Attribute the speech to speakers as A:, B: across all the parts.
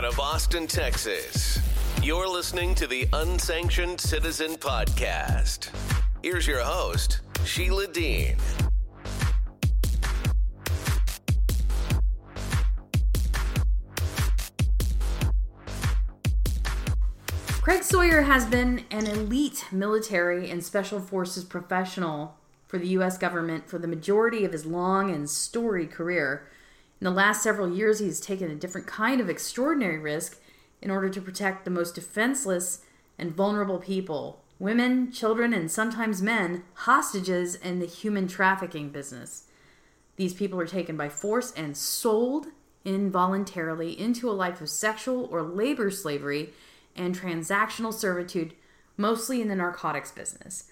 A: out of Austin, Texas. You're listening to the Unsanctioned Citizen Podcast. Here's your host, Sheila Dean.
B: Craig Sawyer has been an elite military and special forces professional for the U.S. government for the majority of his long and storied career. In the last several years, he has taken a different kind of extraordinary risk in order to protect the most defenseless and vulnerable people women, children, and sometimes men hostages in the human trafficking business. These people are taken by force and sold involuntarily into a life of sexual or labor slavery and transactional servitude, mostly in the narcotics business.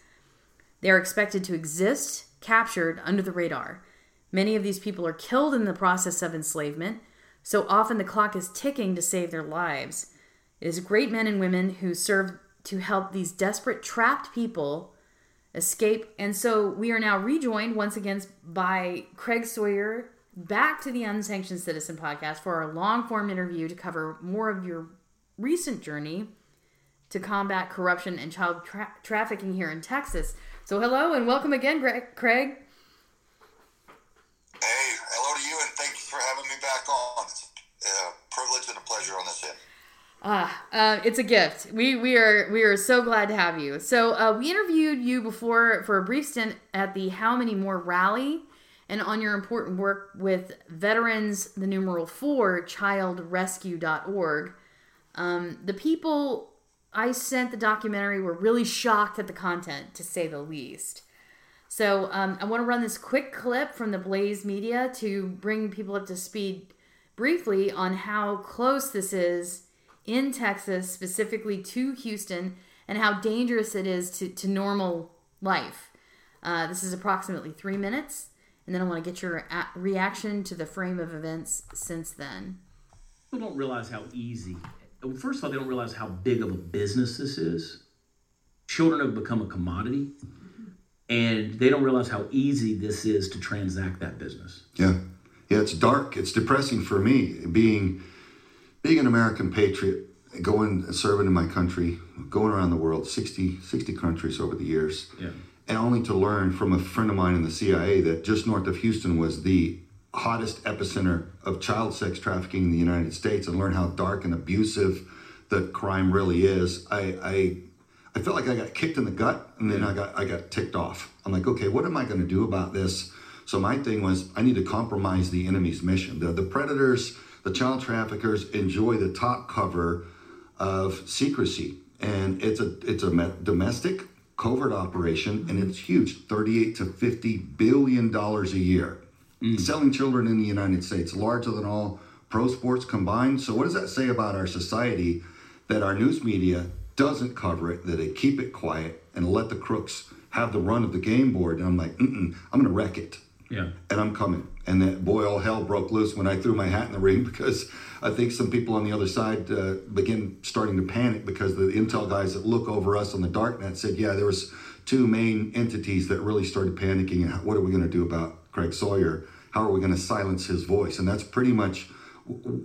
B: They are expected to exist, captured under the radar. Many of these people are killed in the process of enslavement, so often the clock is ticking to save their lives. It is great men and women who serve to help these desperate, trapped people escape. And so we are now rejoined once again by Craig Sawyer back to the Unsanctioned Citizen podcast for our long form interview to cover more of your recent journey to combat corruption and child tra- trafficking here in Texas. So, hello and welcome again, Greg- Craig.
C: Pleasure on this end.
B: Ah, uh, it's a gift. We we are we are so glad to have you. So uh, we interviewed you before for a brief stint at the How Many More rally, and on your important work with veterans, the numeral four childrescue.org. Um, the people I sent the documentary were really shocked at the content, to say the least. So um, I want to run this quick clip from the Blaze Media to bring people up to speed briefly on how close this is in Texas, specifically to Houston, and how dangerous it is to, to normal life. Uh, this is approximately three minutes, and then I want to get your a- reaction to the frame of events since then.
D: People don't realize how easy. First of all, they don't realize how big of a business this is. Children have become a commodity, and they don't realize how easy this is to transact that business.
E: Yeah, yeah, it's dark. It's depressing for me being being an American patriot, going serving in my country, going around the world, 60, 60 countries over the years,
D: Yeah.
E: and only to learn from a friend of mine in the CIA that just north of Houston was the hottest epicenter of child sex trafficking in the United States, and learn how dark and abusive the crime really is. I, I I felt like I got kicked in the gut, and then I got I got ticked off. I'm like, okay, what am I going to do about this? So my thing was, I need to compromise the enemy's mission. The the predators, the child traffickers, enjoy the top cover of secrecy, and it's a it's a me- domestic covert operation, and it's huge, 38 to 50 billion dollars a year, mm. selling children in the United States, larger than all pro sports combined. So what does that say about our society? That our news media doesn't cover it, that they keep it quiet and let the crooks have the run of the game board. And I'm like, Mm-mm, I'm going to wreck it.
D: Yeah.
E: And I'm coming. And that boy, all hell broke loose when I threw my hat in the ring because I think some people on the other side uh, begin starting to panic because the intel guys that look over us on the darknet said, yeah, there was two main entities that really started panicking. And what are we going to do about Craig Sawyer? How are we going to silence his voice? And that's pretty much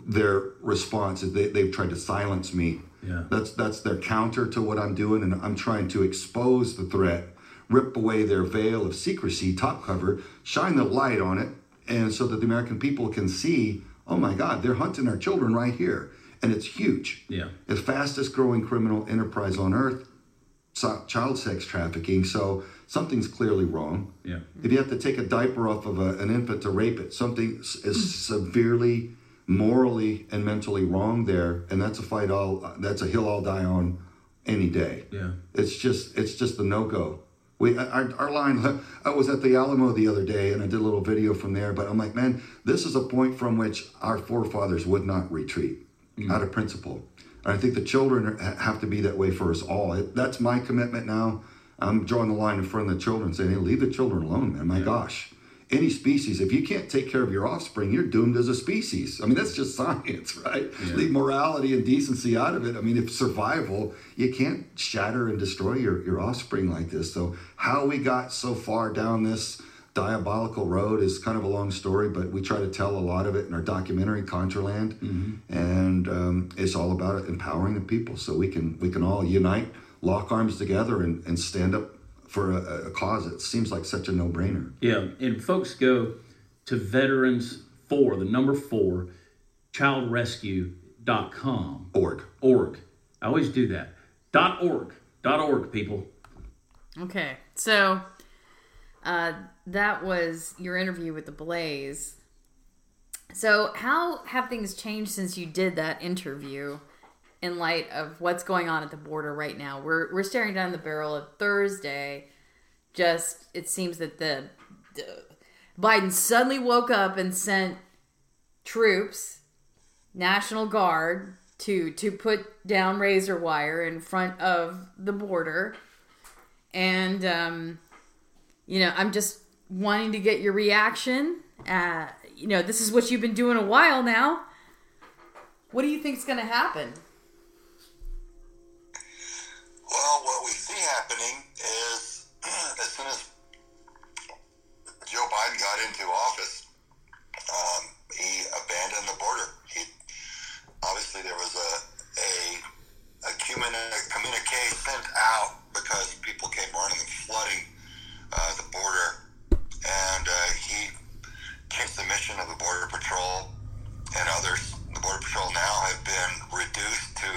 E: their response is they, they've tried to silence me
D: Yeah.
E: that's that's their counter to what I'm doing, and I'm trying to expose the threat, rip away their veil of secrecy, top cover, shine the light on it, and so that the American people can see, oh my God, they're hunting our children right here, and it's huge.
D: Yeah.
E: the fastest growing criminal enterprise on earth, child sex trafficking. So something's clearly wrong.
D: Yeah.
E: If you have to take a diaper off of a, an infant to rape it, something is severely morally and mentally wrong there, and that's a fight all that's a hill I'll die on any day.
D: Yeah.
E: It's just it's just the no go. We our, our line. I was at the Alamo the other day, and I did a little video from there. But I'm like, man, this is a point from which our forefathers would not retreat mm. out of principle. And I think the children have to be that way for us all. That's my commitment now. I'm drawing the line in front of the children, saying, hey, leave the children alone, man. My gosh any species, if you can't take care of your offspring, you're doomed as a species. I mean, that's just science, right? Yeah. Leave morality and decency out of it. I mean, if survival, you can't shatter and destroy your, your offspring like this. So, how we got so far down this diabolical road is kind of a long story, but we try to tell a lot of it in our documentary Contraland, mm-hmm.
F: and um, it's all about empowering the people so we can we can all unite, lock arms together, and, and stand up for a, a cause that seems like such a no-brainer.
D: Yeah, and folks go to Veterans Four, the number four, childrescue.com.
F: Org.
D: Org. I always do that. Dot org. Dot org, people.
B: Okay, so uh, that was your interview with the Blaze. So, how have things changed since you did that interview? in light of what's going on at the border right now. We're we're staring down the barrel of Thursday. Just it seems that the, the Biden suddenly woke up and sent troops, National Guard, to to put down razor wire in front of the border, and um, you know I'm just wanting to get your reaction. Uh, you know this is what you've been doing a while now. What do you think's going to happen?
E: Well, what we see happening is as soon as Joe Biden got into office, um, he abandoned the border. He obviously there was a a, a, communique sent out because people came running and flooding uh, the border, and uh, he takes the mission of the border patrol and others. The border patrol now have been reduced to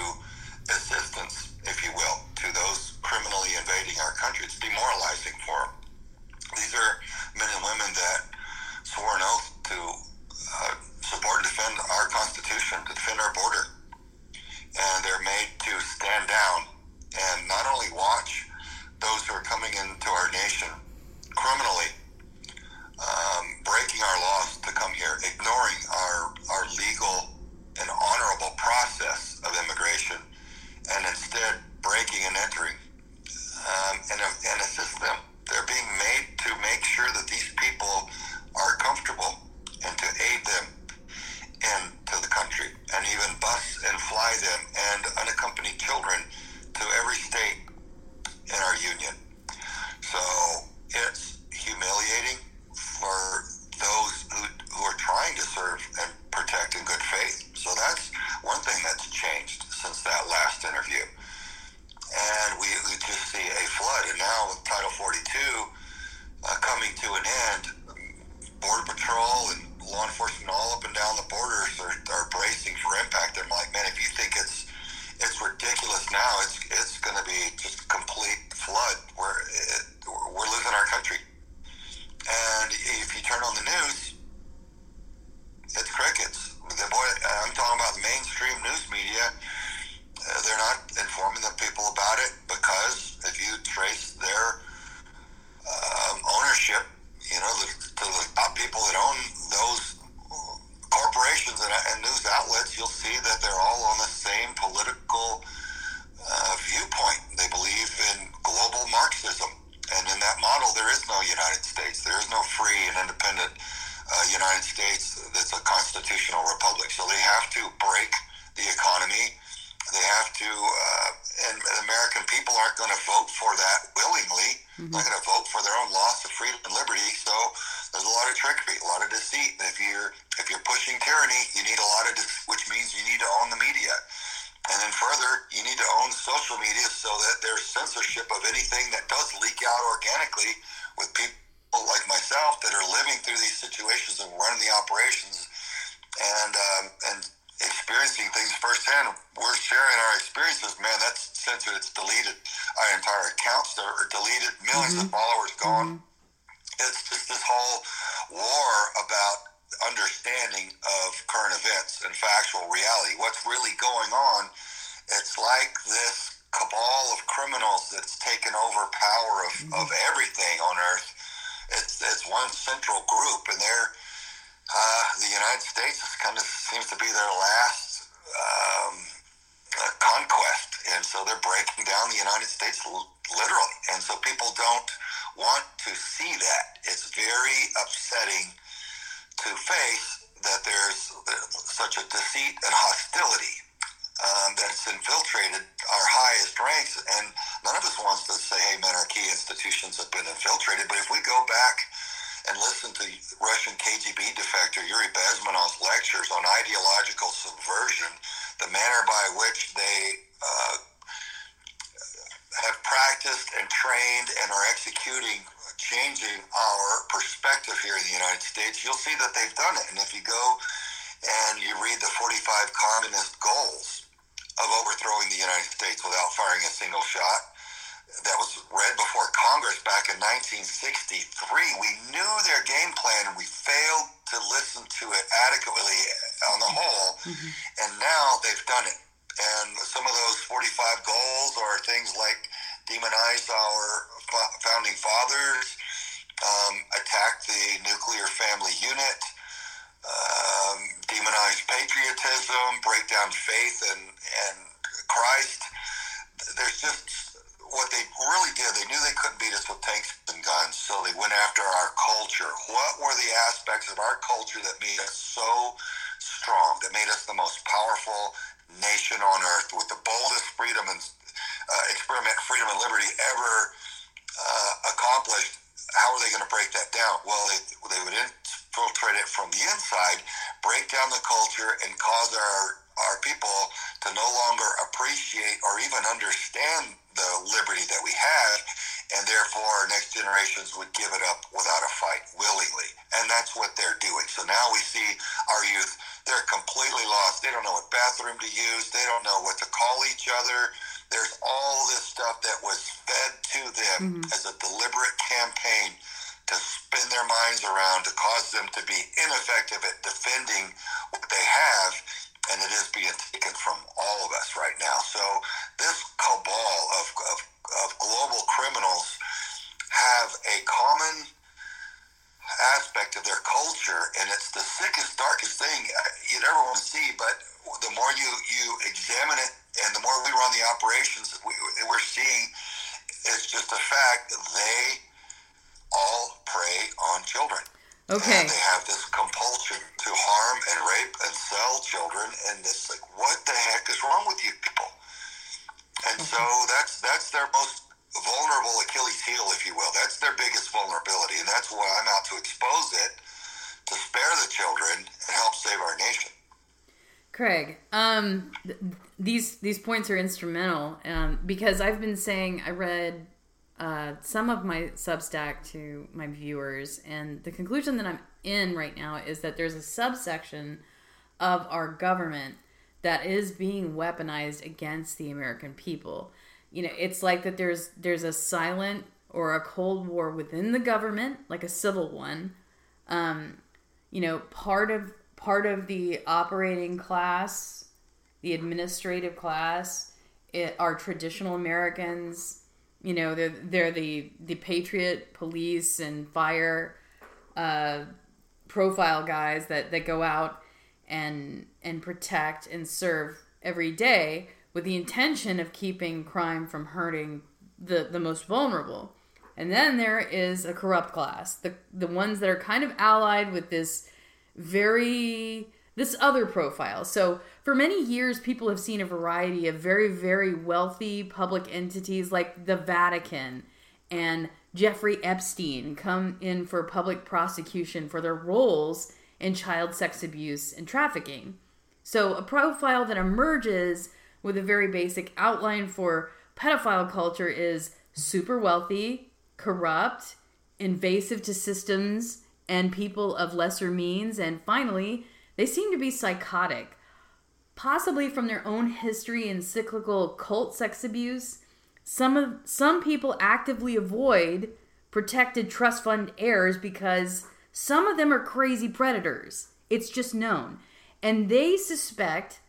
E: political uh, viewpoint. They believe in global Marxism. And in that model, there is no United States. There is no free and independent uh, United States that's a constitutional republic. So they have to key institutions have been infiltrated. But if we go back and listen to Russian KGB defector Yuri Bezmenov's lectures on ideological subversion, the manner by which they uh, have practiced and trained and are executing changing our perspective here in the United States, you'll see that they've done it. And if you go and you read the 45 communist goals of overthrowing the United States without firing a single shot, that was read before Congress back in 1963. We knew their game plan and we failed to listen to it adequately on the whole, mm-hmm. and now they've done it. And some of those 45 goals are things like demonize our founding fathers, um, attack the nuclear family unit, um, demonize patriotism, break down faith and, and Christ. There's just what they really did, they knew they couldn't beat us with tanks and guns, so they went after our culture. What were the aspects of our culture that made us so strong, that made us the most powerful nation on earth with the boldest freedom and uh, experiment, freedom and liberty ever uh, accomplished? How are they going to break that down? Well, they, they would infiltrate it from the inside, break down the culture, and cause our our people to no longer appreciate or even understand the liberty that we have, and therefore our next generations would give it up without a fight willingly. And that's what they're doing. So now we see our youth, they're completely lost. They don't know what bathroom to use, they don't know what to call each other. There's all this stuff that was fed to them mm-hmm. as a deliberate campaign to spin their minds around to cause them to be ineffective at defending what they have and it is being taken from all of us right now. So this cabal of, of, of global criminals have a common aspect of their culture, and it's the sickest, darkest thing you'd ever want to see. But the more you, you examine it, and the more we run the operations, we, we're seeing it's just a fact they all prey on children.
B: Okay.
E: And they have this compulsion to harm and rape and sell children, and it's like, what the heck is wrong with you people? And so that's that's their most vulnerable Achilles heel, if you will. That's their biggest vulnerability, and that's why I'm out to expose it, to spare the children and help save our nation.
B: Craig, um, th- these these points are instrumental um, because I've been saying I read uh, some of my Substack to my viewers, and the conclusion that I'm in right now is that there's a subsection of our government that is being weaponized against the American people. You know, it's like that there's there's a silent or a cold war within the government, like a civil one. Um, you know, part of part of the operating class, the administrative class, it, are traditional Americans you know, they're they're the the patriot police and fire uh, profile guys that that go out and and protect and serve every day with the intention of keeping crime from hurting the the most vulnerable. And then there is a corrupt class, the the ones that are kind of allied with this very this other profile. So, for many years, people have seen a variety of very, very wealthy public entities like the Vatican and Jeffrey Epstein come in for public prosecution for their roles in child sex abuse and trafficking. So, a profile that emerges with a very basic outline for pedophile culture is super wealthy, corrupt, invasive to systems and people of lesser means, and finally, they seem to be psychotic, possibly from their own history and cyclical cult sex abuse. Some of some people actively avoid protected trust fund heirs because some of them are crazy predators. It's just known. And they suspect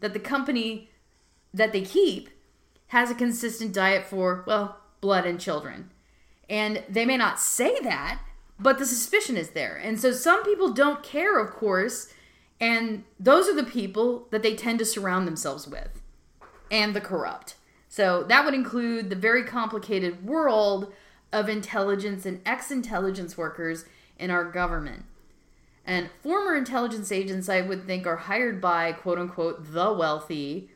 B: that the company that they keep has a consistent diet for, well, blood and children. And they may not say that, but the suspicion is there. And so some people don't care, of course, and those are the people that they tend to surround themselves with and the corrupt. So that would include the very complicated world of intelligence and ex intelligence workers in our government. And former intelligence agents, I would think, are hired by quote unquote the wealthy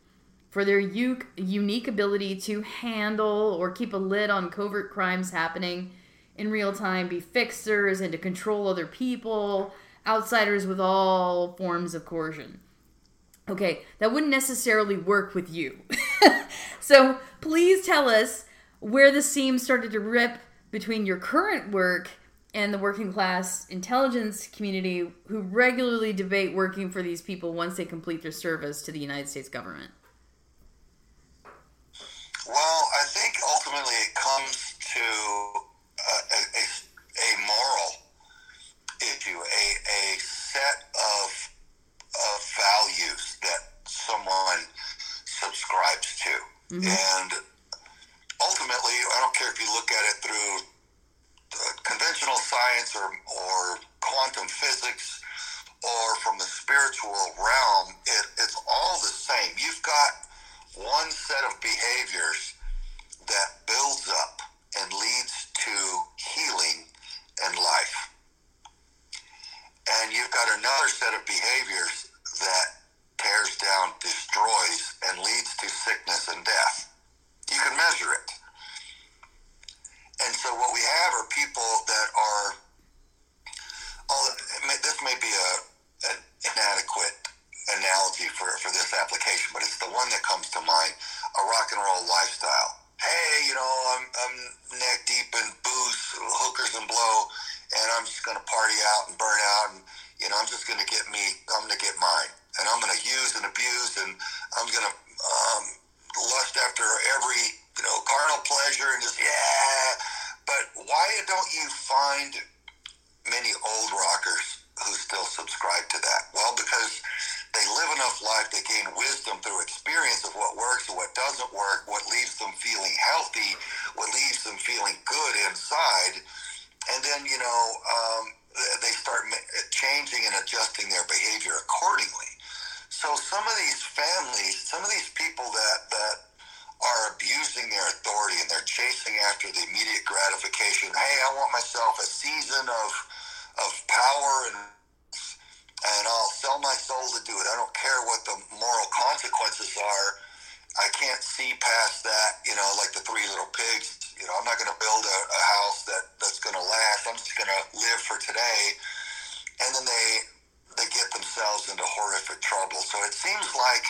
B: for their u- unique ability to handle or keep a lid on covert crimes happening in real time, be fixers, and to control other people, outsiders with all forms of coercion. Okay, that wouldn't necessarily work with you. so please tell us where the seam started to rip between your current work and the working class intelligence community who regularly debate working for these people once they complete their service to the United States government?
E: Well, I think ultimately it comes to a Mm-hmm. And ultimately, I don't care if you look at it through conventional science or, or quantum physics or from the spiritual realm, it, it's all the same. You've got one set of behaviors that builds up and leads to healing and life. And you've got another set of behaviors that tears down, destroys, and leads to sickness and death. You can measure it. And so what we have are people that are, this may be a, an inadequate analogy for, for this application, but it's the one that comes to mind, a rock and roll lifestyle. Hey, you know, I'm, I'm neck deep in booze, hookers and blow, and I'm just going to party out and burn out, and, you know, I'm just going to get me, I'm going to get mine. And I'm going to use and abuse, and I'm going to um, lust after every you know, carnal pleasure and just, yeah. But why don't you find many old rockers who still subscribe to that? Well, because they live enough life, they gain wisdom through experience of what works and what doesn't work, what leaves them feeling healthy, what leaves them feeling good inside. And then, you know, um, they start changing and adjusting their behavior accordingly. So some of these families, some of these people that, that are abusing their authority and they're chasing after the immediate gratification. Hey, I want myself a season of of power and and I'll sell my soul to do it. I don't care what the moral consequences are. I can't see past that, you know, like the three little pigs. You know, I'm not going to build a, a house that, that's going to last. I'm just going to live for today. And then they they get themselves into horrific trouble. So it seems like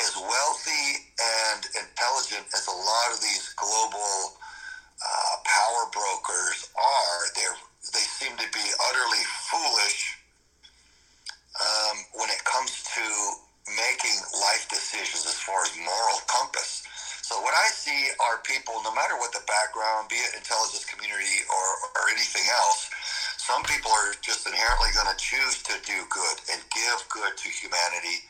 E: as wealthy and intelligent as a lot of these global uh, power brokers are, they they seem to be utterly foolish um, when it comes to making life decisions as far as moral compass. So what I see are people, no matter what the background, be it intelligence community or, or anything else, some people are just inherently going to choose to do good and give good to humanity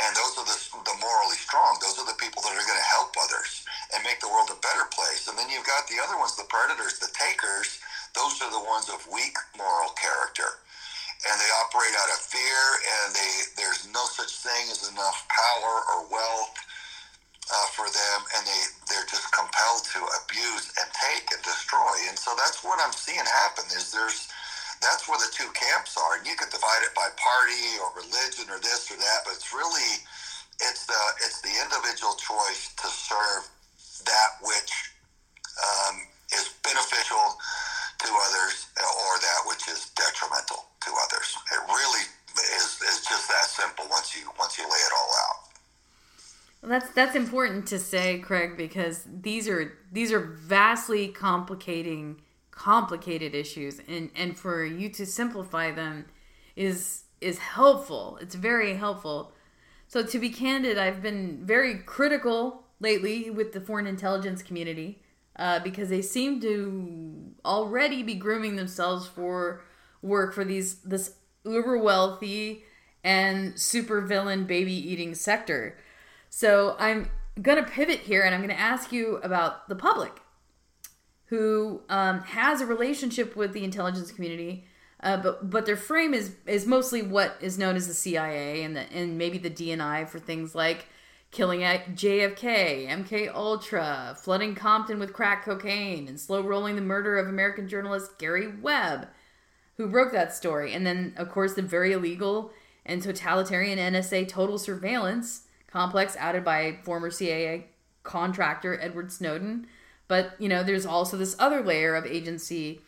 E: and those are the, the morally strong. Those are the people that are going to help others and make the world a better place. And then you've got the other ones, the predators, the takers. Those are the ones of weak moral character. And they operate out of fear, and they there's no such thing as enough power or wealth uh, for them, and they, they're just compelled to abuse and take and destroy. And so that's what I'm seeing happen is there's that's where the two camps are. And you could divide it by party or religion or this or that, but it's really it's the it's the individual choice to serve that which um, is beneficial to others or that which is detrimental to others. It really is, is just that simple once you once you lay it all out.
B: Well, that's that's important to say, Craig, because these are these are vastly complicating complicated issues and and for you to simplify them is is helpful. It's very helpful. So to be candid i've been very critical lately with the foreign intelligence community uh, because they seem to already be grooming themselves for work for these this uber wealthy and super villain baby eating sector. So i'm gonna pivot here and i'm gonna ask you about the public who um, has a relationship with the intelligence community, uh, but but their frame is is mostly what is known as the CIA and the and maybe the DNI for things like killing at JFK, MK Ultra, flooding Compton with crack cocaine, and slow rolling the murder of American journalist Gary Webb, who broke that story, and then of course the very illegal and totalitarian NSA total surveillance complex added by former CIA contractor Edward Snowden but you know, there's also this other layer of agency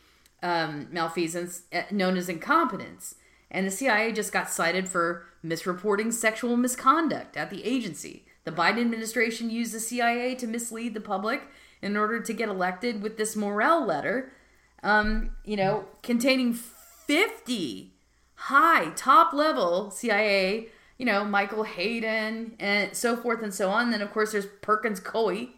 B: um, malfeasance eh, known as incompetence. And the CIA just got cited for misreporting sexual misconduct at the agency. The Biden administration used the CIA to mislead the public in order to get elected with this Morell letter, um, you know, containing 50 high, top level CIA, you know, Michael Hayden and so forth and so on. And then, of course, there's Perkins Coie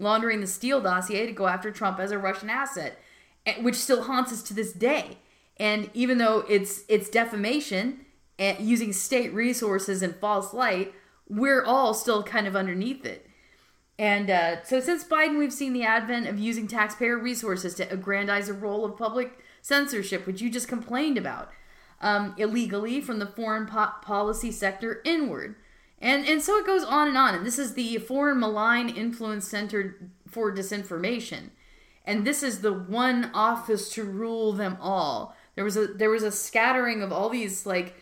B: laundering the Steele dossier to go after Trump as a Russian asset, eh, which still haunts us to this day. And even though it's it's defamation and using state resources in false light, we're all still kind of underneath it. And uh, so, since Biden, we've seen the advent of using taxpayer resources to aggrandize a role of public censorship, which you just complained about, um, illegally from the foreign po- policy sector inward. And, and so it goes on and on. And this is the Foreign Malign Influence Center for Disinformation. And this is the one office to rule them all. There was a there was a scattering of all these like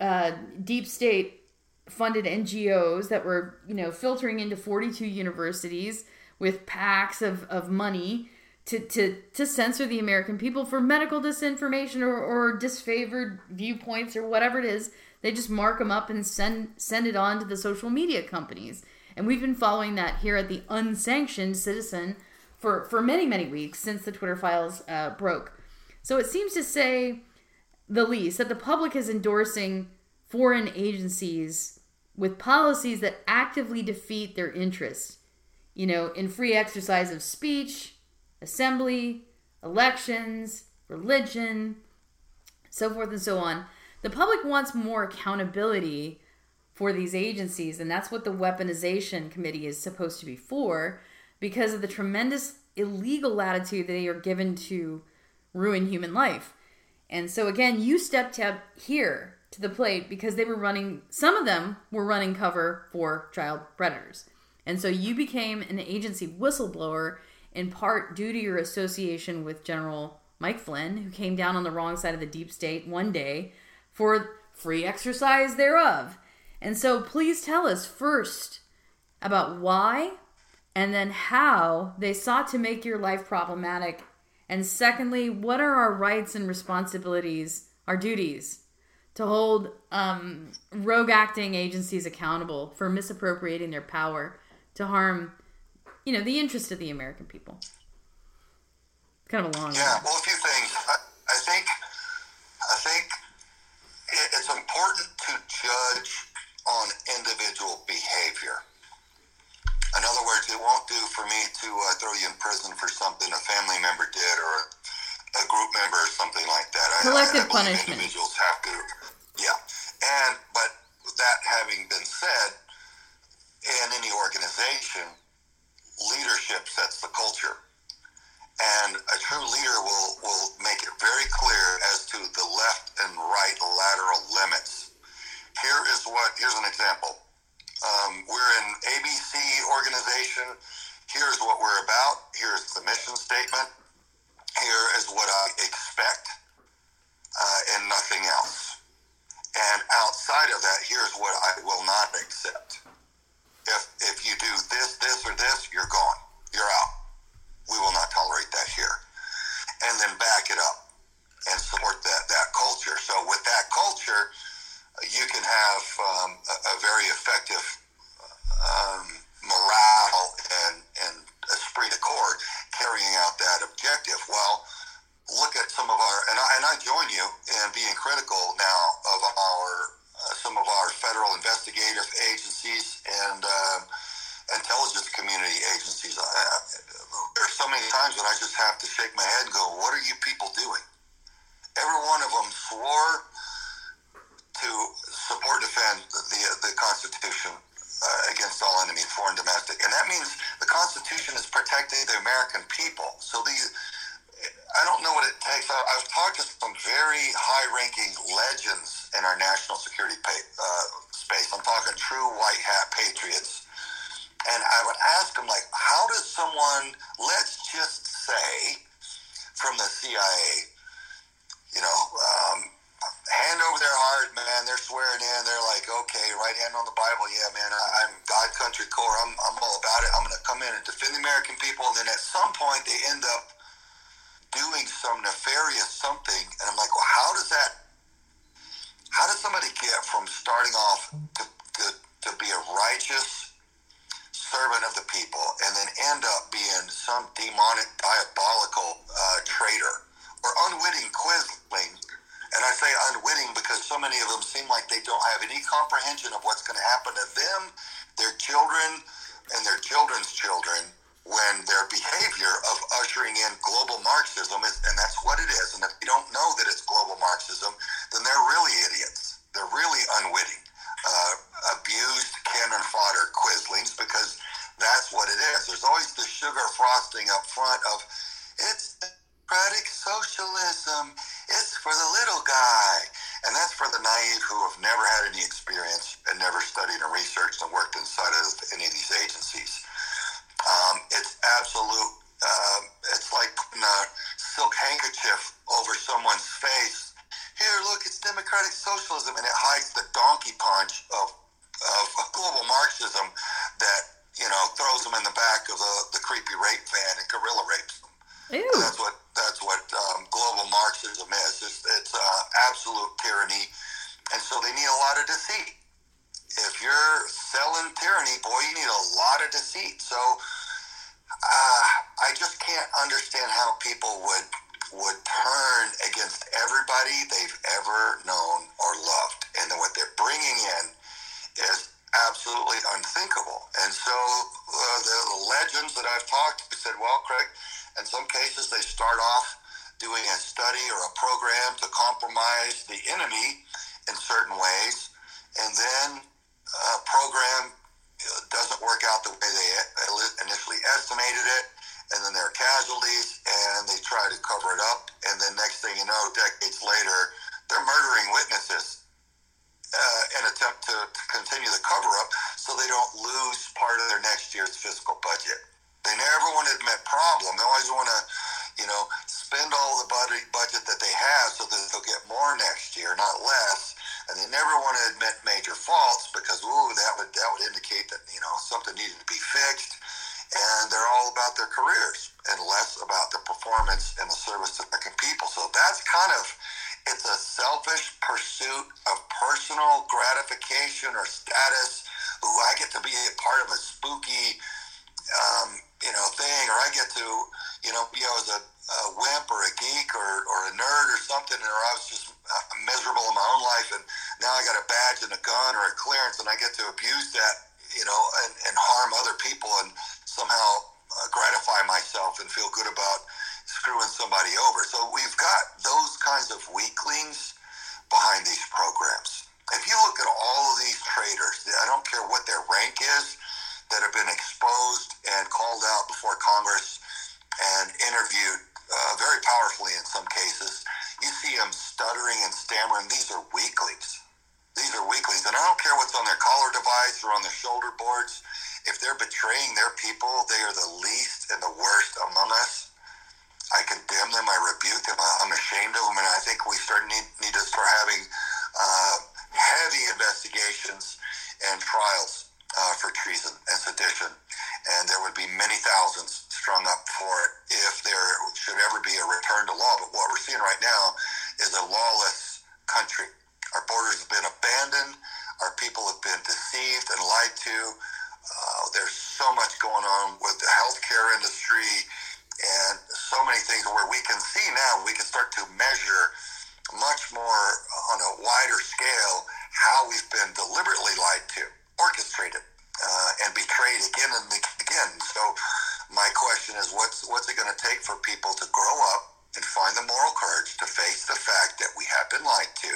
B: uh, deep state funded NGOs that were, you know, filtering into 42 universities with packs of, of money to, to, to censor the American people for medical disinformation or, or disfavored viewpoints or whatever it is. They just mark them up and send send it on to the social media companies. And we've been following that here at the Unsanctioned Citizen for, for many, many weeks since the Twitter files uh, broke. So it seems to say the least that the public is endorsing foreign agencies with policies that actively defeat their interests, you know, in free exercise of speech, assembly, elections, religion, so forth and so on. The public wants more accountability for these agencies, and that's what the weaponization committee is supposed to be for because of the tremendous illegal latitude they are given to ruin human life. And so, again, you stepped up here to the plate because they were running, some of them were running cover for child predators. And so you became an agency whistleblower in part due to your association with General Mike Flynn, who came down on the wrong side of the deep state one day for free exercise thereof. And so please tell us first about why and then how they sought to make your life problematic. And secondly, what are our rights and responsibilities, our duties to hold um, rogue acting agencies accountable for misappropriating their power to harm, you know, the interest of the American people. Kind of a long.
E: Yeah, well, a few things. I, I think, I think it's important to judge on individual behavior. In other words, it won't do for me to uh, throw you in prison for something a family member did or a group member or something like that.
B: Collective
E: I, I
B: punishment.
E: Individuals have to yeah, and but that having been said, in any organization, leadership sets the culture, and a true leader will will make it very clear as to the left and right lateral limits. Here is what. Here's an example. Um, we're an ABC organization. Here's what we're about. Here's the mission statement. Here is what I expect, uh, and nothing else. And outside of that, here's what I will not accept. If if you do this, this, or this, you're gone. You're out. We will not tolerate that here. And then back it up and support that that culture. So with that culture, you can have um, a, a, very effective um, morale and and esprit de corps carrying out that objective. Well look at some of our, and I, and I join you in being critical now of our, uh, some of our federal investigative agencies and uh, intelligence community agencies. I, I, there's so many times when I just have to shake my head and go, what are you people doing? Every one of them swore to support and defend the, the Constitution uh, against all enemies, foreign and domestic. And that means the Constitution is protecting the American people. So these I don't know what it takes. I, have talked to some very high-ranking legends in our national security pay, uh, space. I'm talking true white hat patriots, and I would ask them like, how does someone, let's just say, from the CIA, you know, um, hand over their heart, man. They're swearing in. They're like, okay, right hand on the Bible. Yeah, man, I, am God Country Corps. I'm, I'm all about it. I'm going to come in and defend the American people. And then at some point, they end up doing some nefarious something, and I'm like, well, how does that How does somebody get from starting off to, to, to be a righteous servant of the people and then end up being some demonic, diabolical uh, traitor or unwitting quisling? And I say unwitting because so many of them seem like they don't have any comprehension of what's going to happen to them, their children, and their children's children when their behavior of ushering in global Marxism is, and that's what it is. And if you don't know that it's global Marxism, then they're really idiots. They're really unwitting, uh, abused cannon fodder quislings because that's what it is. There's always the sugar frosting up front of it's democratic socialism. It's for the little guy. And that's for the naive who have never had any experience and never studied and researched and worked inside of any of these agencies. Um, it's absolute. Um, it's like putting a silk handkerchief over someone's face. Here, look, it's democratic socialism, and it hides the donkey punch of of global Marxism that you know throws them in the back of the, the creepy rape van and gorilla rapes them.
B: Ew.
E: That's what that's what um, global Marxism is. It's, it's uh, absolute tyranny, and so they need a lot of deceit if you're selling tyranny, boy, you need a lot of deceit. So uh, I just can't understand how people would would turn against everybody they've ever known or loved, and then what they're bringing in is absolutely unthinkable. And so uh, the, the legends that I've talked to said, well, Craig, in some cases they start off doing a study or a program to compromise the enemy in certain ways, and then a program doesn't work out the way they initially estimated it, and then there are casualties, and they try to cover it up, and then next thing you know, decades later, they're murdering witnesses uh, in attempt to, to continue the cover up, so they don't lose part of their next year's fiscal budget. They never want to admit problem. They always want to, you know, spend all the budget budget that they have so that they'll get more next year, not less. And they never want to admit major faults because ooh that would that would indicate that you know something needed to be fixed. And they're all about their careers and less about the performance and the service to the people. So that's kind of it's a selfish pursuit of personal gratification or status. Ooh i get to be a part of a spooky um, you know thing or i get to you know be as a, a wimp or a geek or, or a nerd or something or i was just miserable in my own life, and now I got a badge and a gun or a clearance, and I get to abuse that, you know, and, and harm other people, and somehow uh, gratify myself and feel good about screwing somebody over. So we've got those kinds of weaklings behind these programs. If you look at all of these traitors, I don't care what their rank is, that have been exposed and called out before Congress and interviewed uh, very powerfully in some cases you see them stuttering and stammering. These are weaklings. These are weaklings. And I don't care what's on their collar device or on their shoulder boards. If they're betraying their people, they are the least and the worst among us. I condemn them. I rebuke them. I'm ashamed of them. And I think we start need, need to start having uh, heavy investigations and trials uh, for treason and sedition. And there would be many thousands strung up for it if there should ever be a return to law. But what we're seeing right now is a lawless country. Our borders have been abandoned. Our people have been deceived and lied to. Uh, there's so much going on with the healthcare industry and so many things where we can see now, we can start to measure much more on a wider scale how we've been deliberately lied to, orchestrated, uh, and betrayed again and again. So my question is, what's what's it going to take for people to grow up and find the moral courage to face the fact that we have been lied to,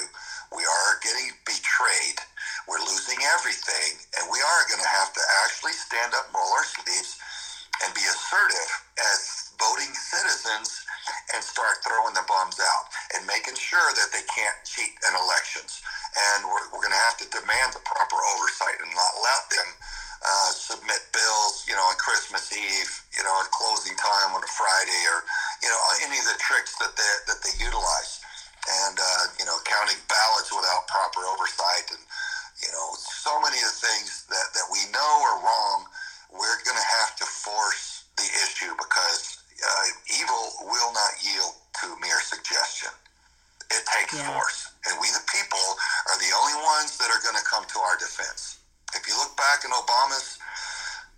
E: we are getting betrayed, we're losing everything, and we are going to have to actually stand up, roll our sleeves, and be assertive as voting citizens and start throwing the bums out and making sure that they can't cheat in elections. And we're, we're going to have to demand the proper oversight and not let them uh, submit bills, you know, on Christmas Eve, you know, at closing time on a Friday, or you know, any of the tricks that they that they utilize, and uh, you know, counting ballots without proper oversight, and you know, so many of the things that that we know are wrong. We're going to have to force the issue because uh, evil will not yield to mere suggestion. It takes yeah. force, and we the people are the only ones that are going to come to our defense. If you look back in Obama's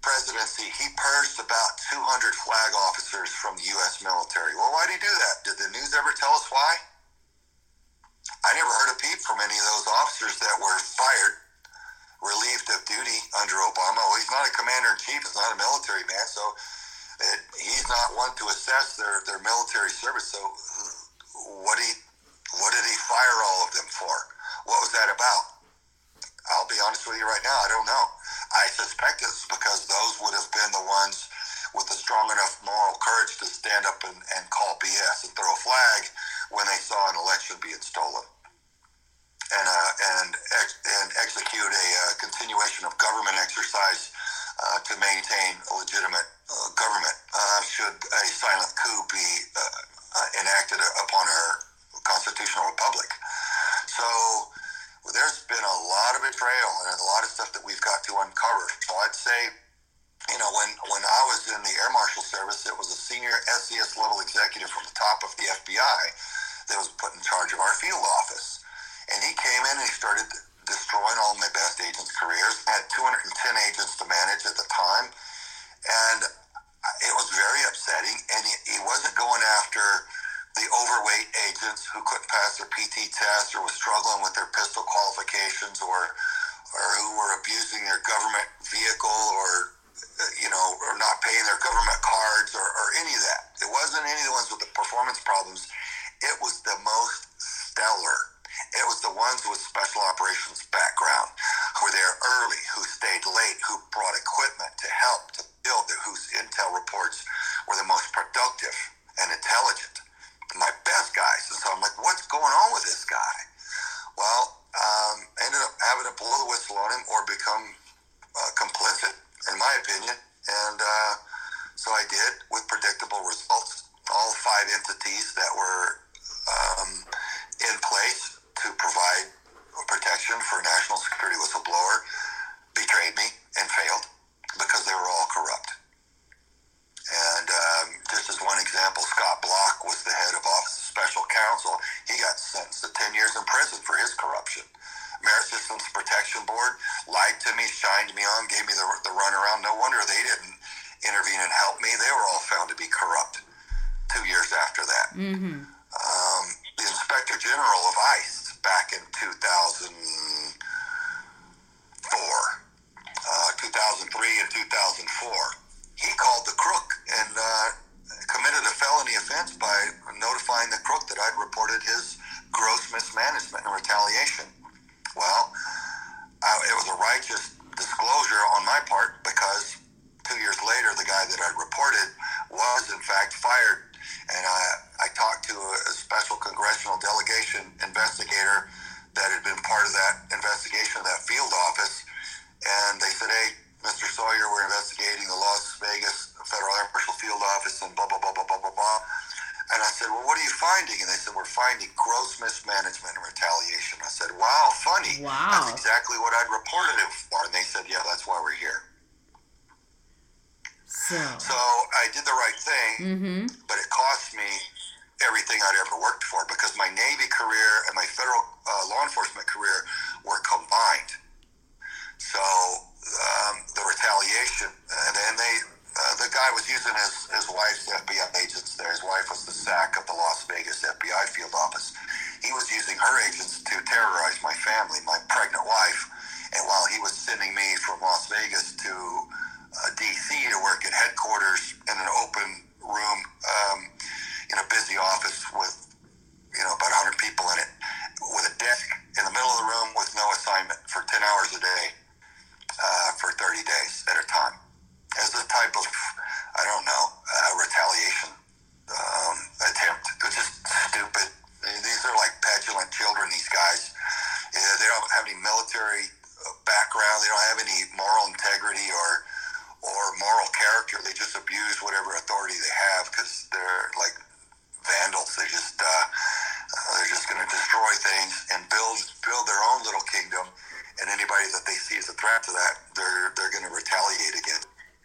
E: presidency, he purged about 200 flag officers from the U.S. military. Well, why did he do that? Did the news ever tell us why? I never heard a peep from any of those officers that were fired, relieved of duty under Obama. Well, he's not a commander in chief, he's not a military man, so it, he's not one to assess their, their military service. So, what he what did he fire all of them for? What was that about? I'll be honest with you right now, I don't know. I suspect it's because those would have been the ones with the strong enough moral courage to stand up and, and call BS and throw a flag when they saw an election being stolen. And, uh, and, ex- and execute a uh, continuation of government exercise uh, to maintain a legitimate government uh, should a silent coup be uh, enacted upon our constitutional republic. So there's been a lot of betrayal and a lot of stuff that we've got to uncover. So I'd say, you know, when, when I was in the Air Marshal Service, it was a senior SES level executive from the top of the FBI that was put in charge of our field office. And he came in and he started destroying all my best agents' careers. I had 210 agents to manage at the time. And it was very upsetting. And he, he wasn't going after the overweight agents who couldn't pass their PT test or was struggling with their pistol qualifications or or who were abusing their government vehicle or you know or not paying their government cards or, or any of that. It wasn't any of the ones with the performance problems. It was the most stellar. It was the ones with special operations background who were there early, who stayed late, who brought equipment to help to build, whose intel reports were the most productive and intelligent my best guys. And so I'm like, what's going on with this guy? Well, um, ended up having to blow the whistle on him or become uh, complicit, in my opinion. And uh, so I did with predictable results. All five entities that were um, in place to provide protection for a national security whistleblower betrayed me and failed because they were all corrupt. And um, just as one example, Scott Bloch was the head of Office of Special Counsel. He got sentenced to 10 years in prison for his corruption. Merit Systems Protection Board lied to me, shined me on, gave me the, the runaround. No wonder they didn't intervene and help me. They were all found to be corrupt two years after that.
B: Mm-hmm.
E: Um, the Inspector General of ICE back in 2004,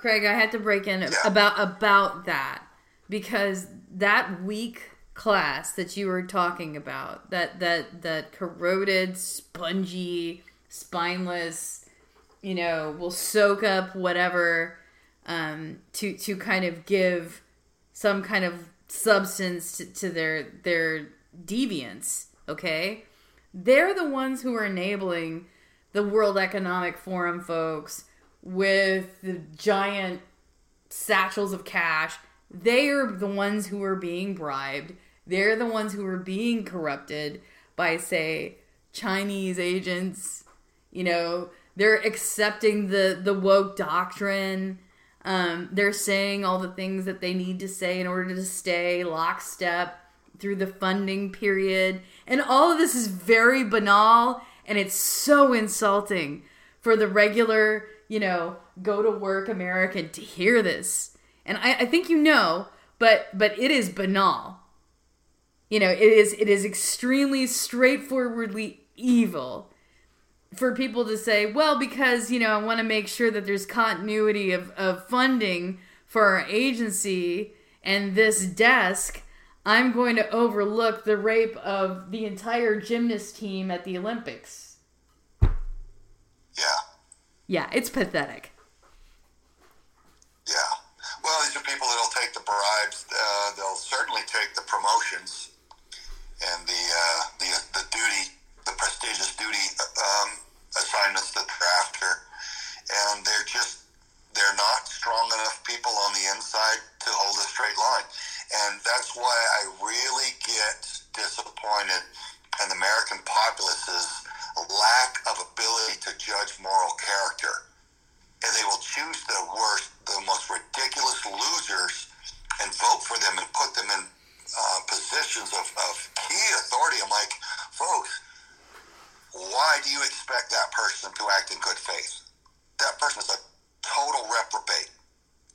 B: Craig, I had to break in about about that because that weak class that you were talking about, that that that corroded, spongy spineless, you know, will soak up whatever um, to to kind of give some kind of substance to, to their their deviance. Okay, they're the ones who are enabling the World Economic Forum folks with the giant satchels of cash. They are the ones who are being bribed. They're the ones who are being corrupted by, say, Chinese agents. You know, they're accepting the the woke doctrine. Um, they're saying all the things that they need to say in order to stay lockstep through the funding period. And all of this is very banal and it's so insulting for the regular, you know, go to work American to hear this. And I, I think you know, but but it is banal. You know, it is it is extremely straightforwardly evil for people to say, well, because, you know, I want to make sure that there's continuity of, of funding for our agency and this desk, I'm going to overlook the rape of the entire gymnast team at the Olympics. Yeah. It's pathetic.
E: Yeah. Well, these are people that'll take the bribes. Uh, they'll certainly take the promotions and the uh, the the duty, the prestigious duty um, assignments that they're after, and they're just they're not strong enough people on the inside to hold a straight line, and that's why I really get disappointed in the American populace's lack of ability to judge moral character, and they will choose the worst, the most ridiculous losers, and vote for them and put them in uh, positions of, of key authority. I'm like, folks, why do you expect that person to act in good faith? That person is a total reprobate.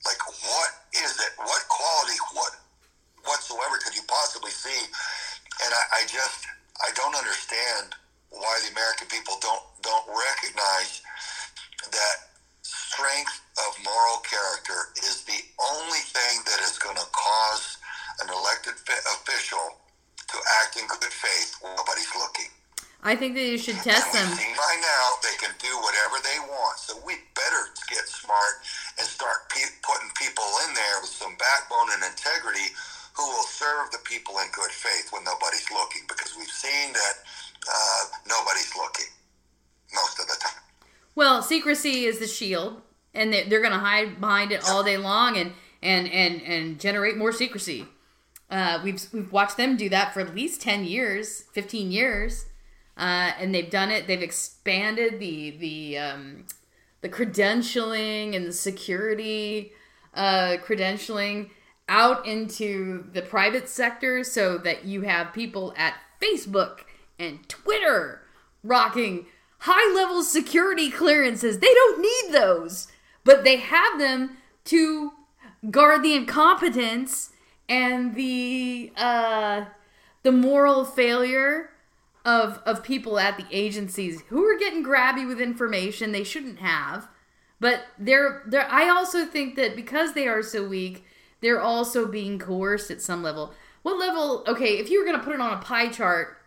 E: Like, what is it? What quality, what whatsoever could you possibly see? And I, I just, I don't understand why the American people don't don't recognize that strength of moral character is the only thing that is going to cause an elected official to act in good faith when nobody's looking.
B: I think that you should test them.
E: By now, they can do whatever they want. So we better get smart and start pe- putting people in there with some backbone and integrity who will serve the people in good faith when nobody's looking. Because we've seen that uh, nobody's looking most of the time.
B: Well, secrecy is the shield, and they're going to hide behind it all day long and and and and generate more secrecy. Uh, we've we've watched them do that for at least ten years, fifteen years uh, and they've done it. They've expanded the the um, the credentialing and the security uh, credentialing out into the private sector, so that you have people at Facebook and Twitter rocking high level security clearances. They don't need those, but they have them to guard the incompetence and the uh, the moral failure of of people at the agencies who are getting grabby with information they shouldn't have. But they're they I also think that because they are so weak, they're also being coerced at some level. What level? Okay, if you were going to put it on a pie chart,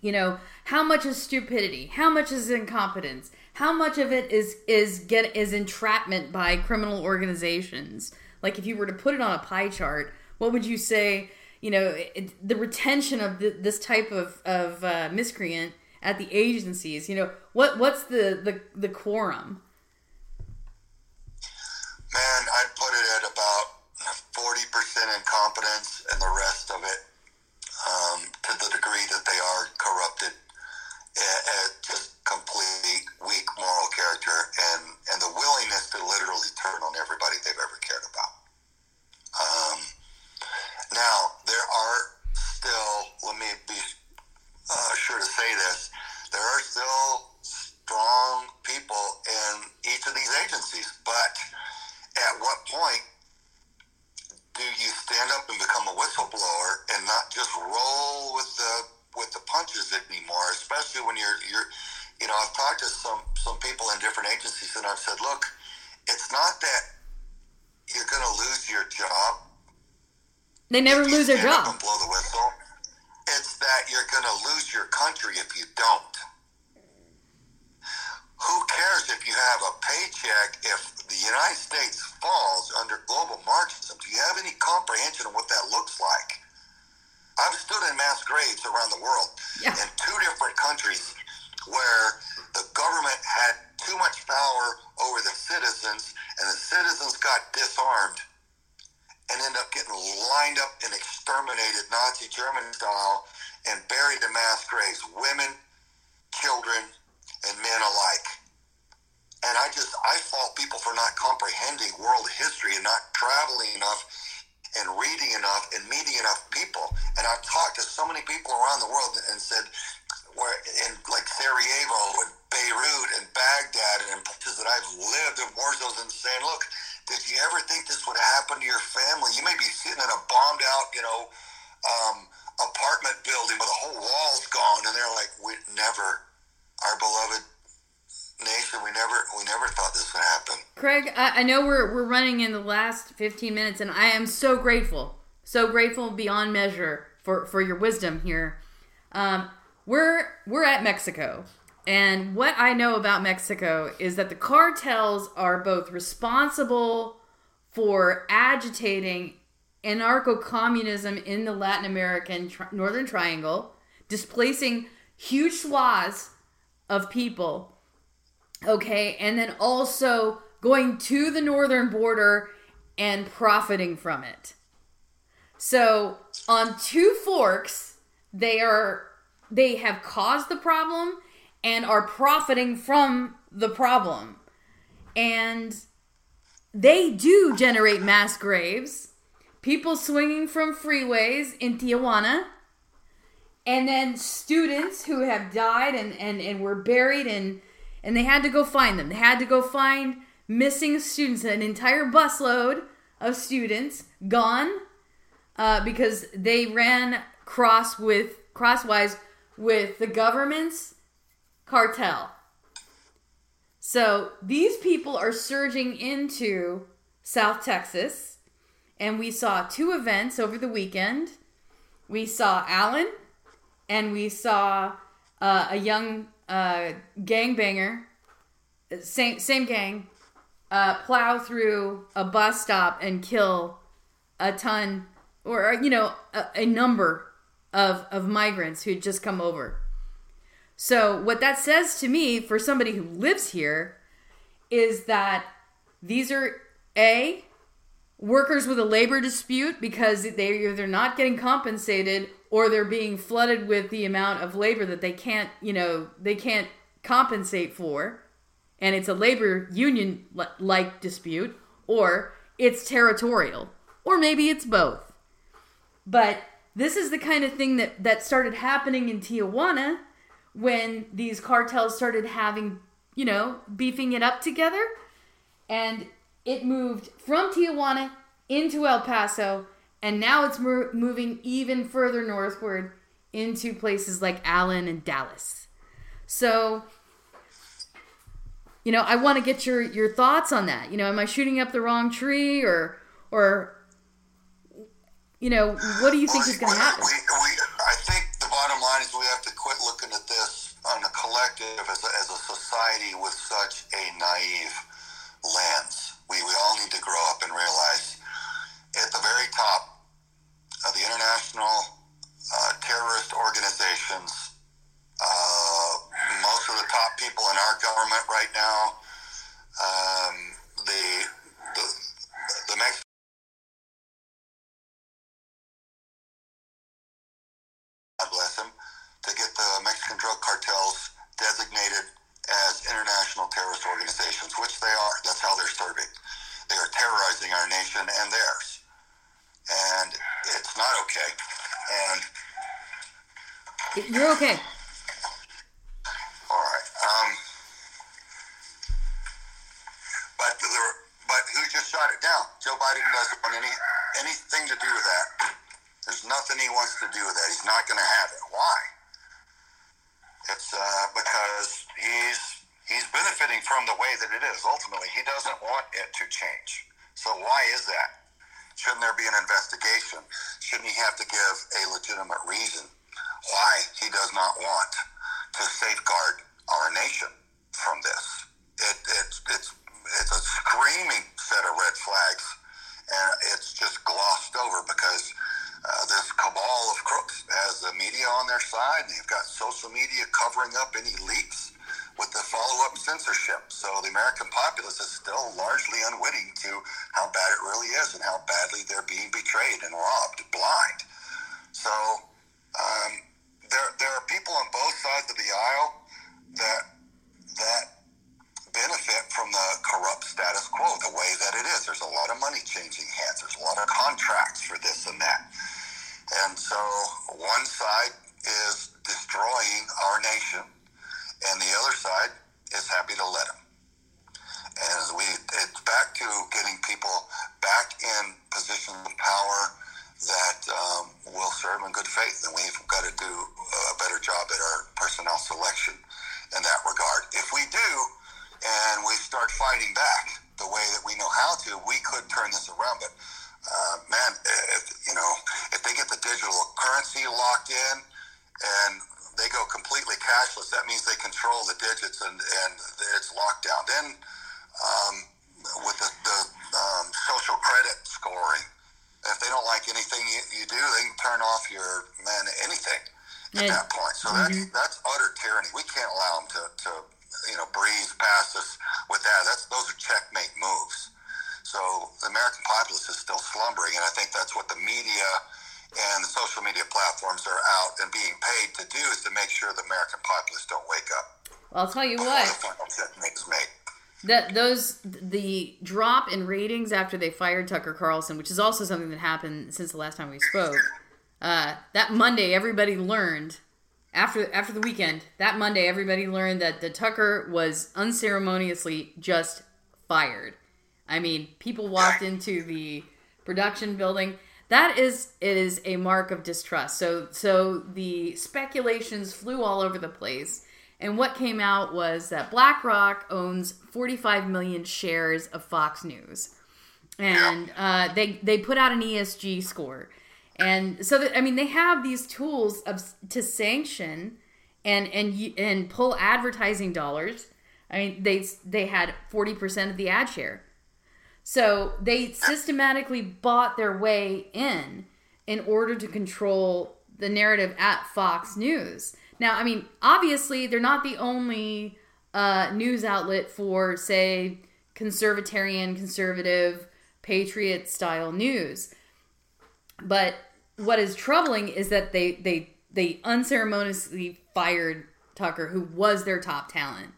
B: you know, how much is stupidity? How much is incompetence? How much of it is is get is entrapment by criminal organizations? Like if you were to put it on a pie chart, what would you say you know it, the retention of the, this type of of uh, miscreant at the agencies. You know what what's the the, the quorum?
E: Man, I'd put it at about forty percent incompetence, and the rest of it, um, to the degree that they are corrupted, at, at just complete weak moral character and and the willingness to literally turn on everybody they've ever cared about. Um, now, there are still, let me be uh, sure to say this, there are still strong people in each of these agencies, but at what point do you stand up and become a whistleblower and not just roll with the with the punches anymore? Especially when you're you're you know I've talked to some some people in different agencies and I've said, look, it's not that you're going to lose your job
B: they never lose their job.
E: blow the whistle. It's that you're going to lose your country if you don't. Apartment building with the whole wall's gone, and they're like, we never, our beloved nation, we never, we never thought this would happen.
B: Craig, I, I know we're we're running in the last 15 minutes, and I am so grateful, so grateful beyond measure for for your wisdom here. Um, we're we're at Mexico, and what I know about Mexico is that the cartels are both responsible for agitating anarcho-communism in the Latin American tri- Northern Triangle, displacing huge swaths of people okay and then also going to the northern border and profiting from it. So on two forks they are they have caused the problem and are profiting from the problem. And they do generate mass graves people swinging from freeways in tijuana and then students who have died and, and, and were buried and and they had to go find them. They had to go find missing students, an entire busload of students gone uh, because they ran cross with crosswise with the government's cartel. So these people are surging into South Texas, and we saw two events over the weekend. We saw Allen, and we saw uh, a young uh, gangbanger, same same gang, uh, plow through a bus stop and kill a ton, or you know, a, a number of of migrants who just come over. So what that says to me, for somebody who lives here, is that these are a workers with a labor dispute because they either not getting compensated or they're being flooded with the amount of labor that they can't, you know, they can't compensate for. And it's a labor union like dispute, or it's territorial, or maybe it's both. But this is the kind of thing that, that started happening in Tijuana when these cartels started having, you know, beefing it up together. And it moved from Tijuana into El Paso, and now it's mo- moving even further northward into places like Allen and Dallas. So, you know, I want to get your your thoughts on that. You know, am I shooting up the wrong tree, or or you know, what do you think is going to happen?
E: We, we, I think the bottom line is we have to quit looking at this on a collective as a, as a society with such a naive lens. We, we all need to grow up and realize at the very top of the international uh, terrorist organizations, uh, most of the top people in our government right now, um, the, the, the Mexican God bless him, to get the Mexican drug cartels designated as international terrorist organizations, which they are. That's how they're serving. They are terrorizing our nation and theirs. And it's not okay. And,
B: You're okay.
E: all right. Um, but, the, but who just shot it down? Joe Biden doesn't want any, anything to do with that. There's nothing he wants to do with that. He's not going to have it. Why? It's uh, because he's he's benefiting from the way that it is. Ultimately, he doesn't want it to change. So why is that? Shouldn't there be an investigation? Shouldn't he have to give a legitimate reason why he does not want to safeguard our nation from this. It, it's it's it's a screaming set of red flags, and it's just glossed over because uh, this cabal of crooks has the media on their side, and they've got social media covering up any leaks with the follow-up censorship. So the American populace is still largely unwitting to how bad it really is and how badly they're being betrayed and robbed blind. So um, there, there are people on both sides of the aisle that that benefit from the corrupt status quo the way that it is. There's a lot of money changing hands. There's a lot of contracts for this and that. And so one side is destroying our nation, and the other side is happy to let them. And we, it's back to getting people back in positions of power that um, will serve in good faith. And we've got to do
B: Well, I'll tell you what.
E: the final checkmate is made.
B: that those the drop in ratings after they fired Tucker Carlson, which is also something that happened since the last time we spoke. Uh, that Monday, everybody learned after after the weekend. That Monday, everybody learned that the Tucker was unceremoniously just fired. I mean, people walked into the production building. That is it is a mark of distrust. So so the speculations flew all over the place. And what came out was that BlackRock owns 45 million shares of Fox News, and uh, they they put out an ESG score, and so that I mean they have these tools of to sanction and and and pull advertising dollars. I mean they they had 40 percent of the ad share, so they systematically bought their way in in order to control the narrative at Fox News. Now, I mean, obviously, they're not the only uh, news outlet for, say, conservatarian, conservative, patriot style news. But what is troubling is that they they they unceremoniously fired Tucker, who was their top talent,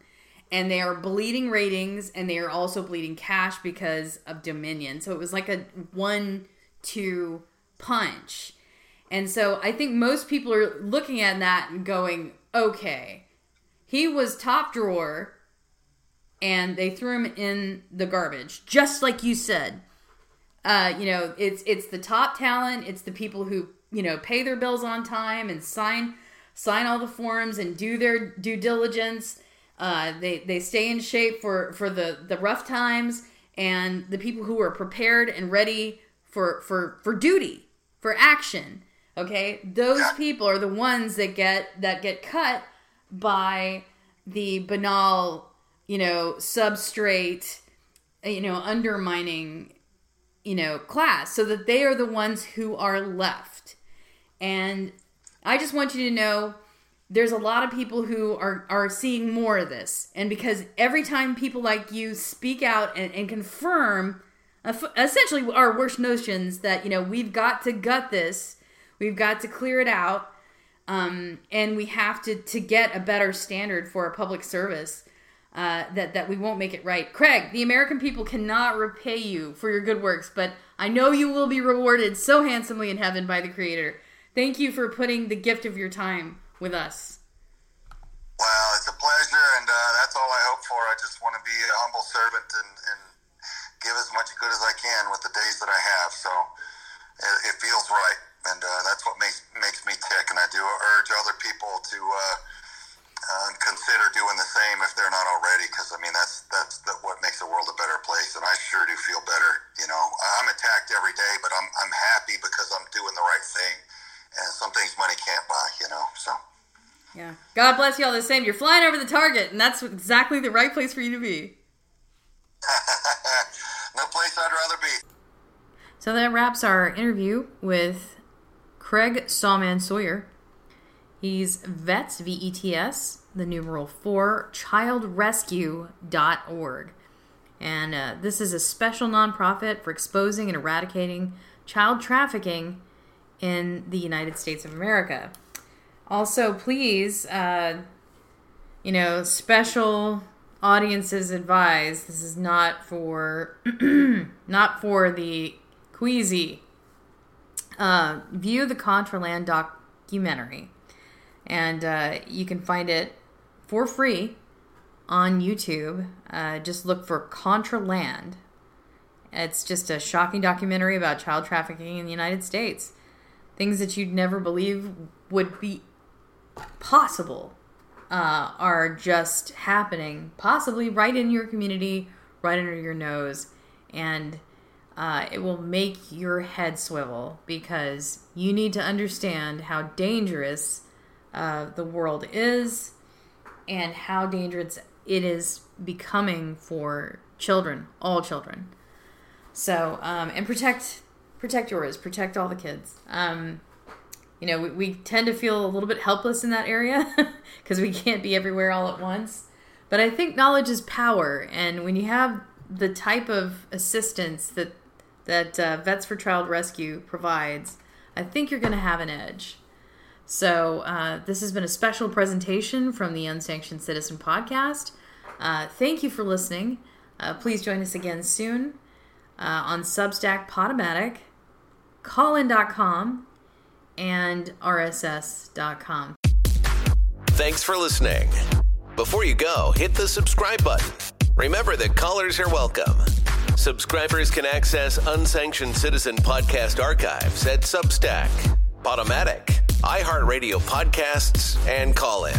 B: and they are bleeding ratings, and they are also bleeding cash because of Dominion. So it was like a one-two punch. And so I think most people are looking at that and going, okay, he was top drawer and they threw him in the garbage, just like you said. Uh, you know, it's it's the top talent, it's the people who, you know, pay their bills on time and sign sign all the forms and do their due diligence. Uh, they they stay in shape for for the the rough times and the people who are prepared and ready for for for duty, for action. Okay? Those people are the ones that get that get cut by the banal, you know, substrate, you know, undermining, you know, class so that they are the ones who are left. And I just want you to know there's a lot of people who are, are seeing more of this. And because every time people like you speak out and, and confirm essentially our worst notions that, you know, we've got to gut this, we've got to clear it out, um, and we have to, to get a better standard for a public service. Uh, that that we won't make it right. Craig, the American people cannot repay you for your good works, but I know you will be rewarded so handsomely in heaven by the Creator. Thank you for putting the gift of your time with us.
E: Well, it's a pleasure, and uh, that's all I hope for. I just want to be a humble servant and, and give as much good as I can with the days that I have. So it, it feels right, and uh, that's what makes makes me tick. And I do urge other people to uh, uh, consider doing the same if they're not already, because I mean that's that's the, what makes the world a better place. And I sure do feel better. You know, I'm attacked every day, but I'm I'm happy because I'm doing the right thing. And some things money can't buy. You know, so.
B: Yeah. God bless you all the same. You're flying over the target, and that's exactly the right place for you to be.
E: no place I'd rather be.
B: So that wraps our interview with Craig Sawman Sawyer. He's VETS, V E T S, the numeral 4, childrescue.org. And uh, this is a special nonprofit for exposing and eradicating child trafficking in the United States of America. Also, please, uh, you know, special audiences advise this is not for not for the queasy. Uh, view the Contraland documentary, and uh, you can find it for free on YouTube. Uh, just look for Contraland. It's just a shocking documentary about child trafficking in the United States. Things that you'd never believe would be possible uh, are just happening, possibly right in your community, right under your nose. And uh, it will make your head swivel because you need to understand how dangerous uh, the world is and how dangerous it is becoming for children, all children. So, um, and protect protect yours, protect all the kids. Um, you know, we, we tend to feel a little bit helpless in that area because we can't be everywhere all at once. But I think knowledge is power, and when you have the type of assistance that that uh, Vets for Child Rescue provides, I think you're going to have an edge. So uh, this has been a special presentation from the Unsanctioned Citizen podcast. Uh, thank you for listening. Uh, please join us again soon uh, on Substack, Podomatic, callin.com, and rss.com.
A: Thanks for listening. Before you go, hit the subscribe button. Remember that callers are welcome. Subscribers can access unsanctioned citizen podcast archives at Substack, Podomatic, iHeartRadio podcasts, and call in.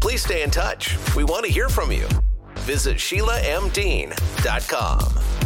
A: Please stay in touch. We want to hear from you. Visit SheilaMDean.com.